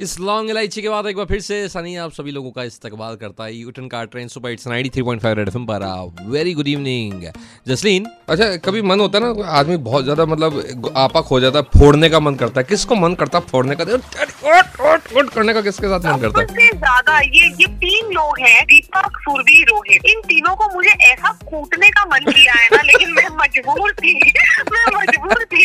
इस लॉन्ग इलायची के बाद एक बार फिर से सनी आप सभी लोगों का इस्तकबाल करता है U-turn car train super it's 93.5 Red FM पर। Very good evening Jasleen. अच्छा कभी मन होता है ना, आदमी बहुत ज़्यादा मतलब आपा खो जाता है, फोड़ने का मन करता है। किसको मन करता है फोड़ने का? ओट करने का किसके साथ मन करता है? ज़्यादा ये ये तीन लोग हैं, दीपक, सुरभि, रोहित। इन तीनों को मुझे ऐसा कूटने का मन किया है ना, लेकिन मैं मजबूर थी, मैं मजबूर थी।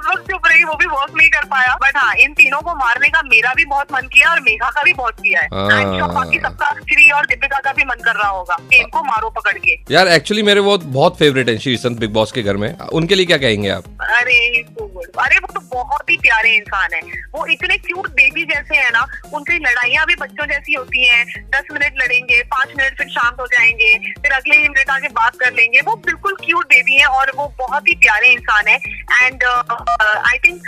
उस वक्त चुप रही वो भी वर्क नहीं कर पाया. बट हाँ इन तीनों को मारने का मेरा भी बहुत मन किया और मेघा का भी बहुत किया है. हाँ। बाकी सबका श्री और दीपिका का भी मन कर रहा होगा कि इनको मारो पकड़ के. यार एक्चुअली मेरे वो बहुत फेवरेट है श्रीसंत बिग बॉस के घर में. उनके लिए क्या कहेंगे आप? अरे. अरे, वो तो बहुत ही प्यारे इंसान है। वो इतने क्यूट बेबी जैसे है ना उनकी लड़ाइयाँ भी बच्चों जैसी होती हैं। दस मिनट लड़ेंगे, पाँच मिनट फिर शांत हो जाएँगे, फिर अगले ही मिनट आके बात कर लेंगे। वो बिल्कुल क्यूट बेबी है और वो बहुत ही प्यारे इंसान है। And I think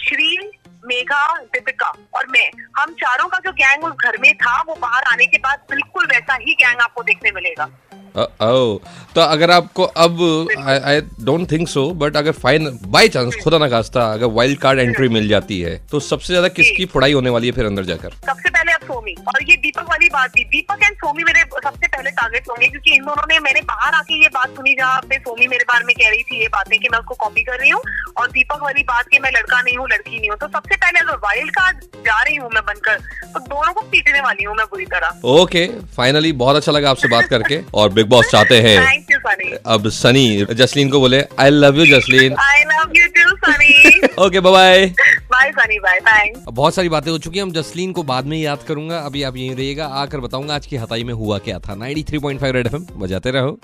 Shri Megha Deepika और मैं, हम चारों का जो गैंग उस घर में था, वो बाहर आने के बाद बिल्कुल वैसा ही गैंग आपको देखने मिलेगा। तो अगर आपको अब I don't think so but अगर फाइन बाय चांस खुदा ना खास्ता अगर वाइल्ड कार्ड एंट्री मिल जाती है तो सबसे ज़्यादा किसकी फुड़ाई होने वाली है फिर अंदर जाकर? सबसे पहले सोमी। और ये दीपक वाली बात थी दीपक एंड सोमी मेरे सबसे पहले टारगेट होंगे क्योंकि इन दोनों ने मैंने बाहर आके ये बात सुनी जहाँ पे सोमी मेरे बारे में कह रही थी ये बातें कि मैं उसको कॉपी कर रही हूँ और दीपक वाली बात कि मैं लड़का नहीं हूँ लड़की नहीं हूँ। तो सबसे पहले अगर वाइल्ड कार्ड जा रही हूँ मैं बनकर तो दोनों को पीटने वाली हूँ मैं बुरी तरह। ओके फाइनली बहुत अच्छा लगा आपसे बात करके और बिग बॉस चाहते हैं। थैंक यू सनी अब सनी जसलीन को बोले I love you Jasleen I love you too Sunny okay bye bye Sunny bye बहुत सारी बातें हो चुकी हैं, हम जसलीन को बाद में याद करूँगा। अभी आप यही रहिएगा। आकर बताऊँगा आज की हताई में हुआ क्या था। 93.5 रेड एफएम, बजाते रहो।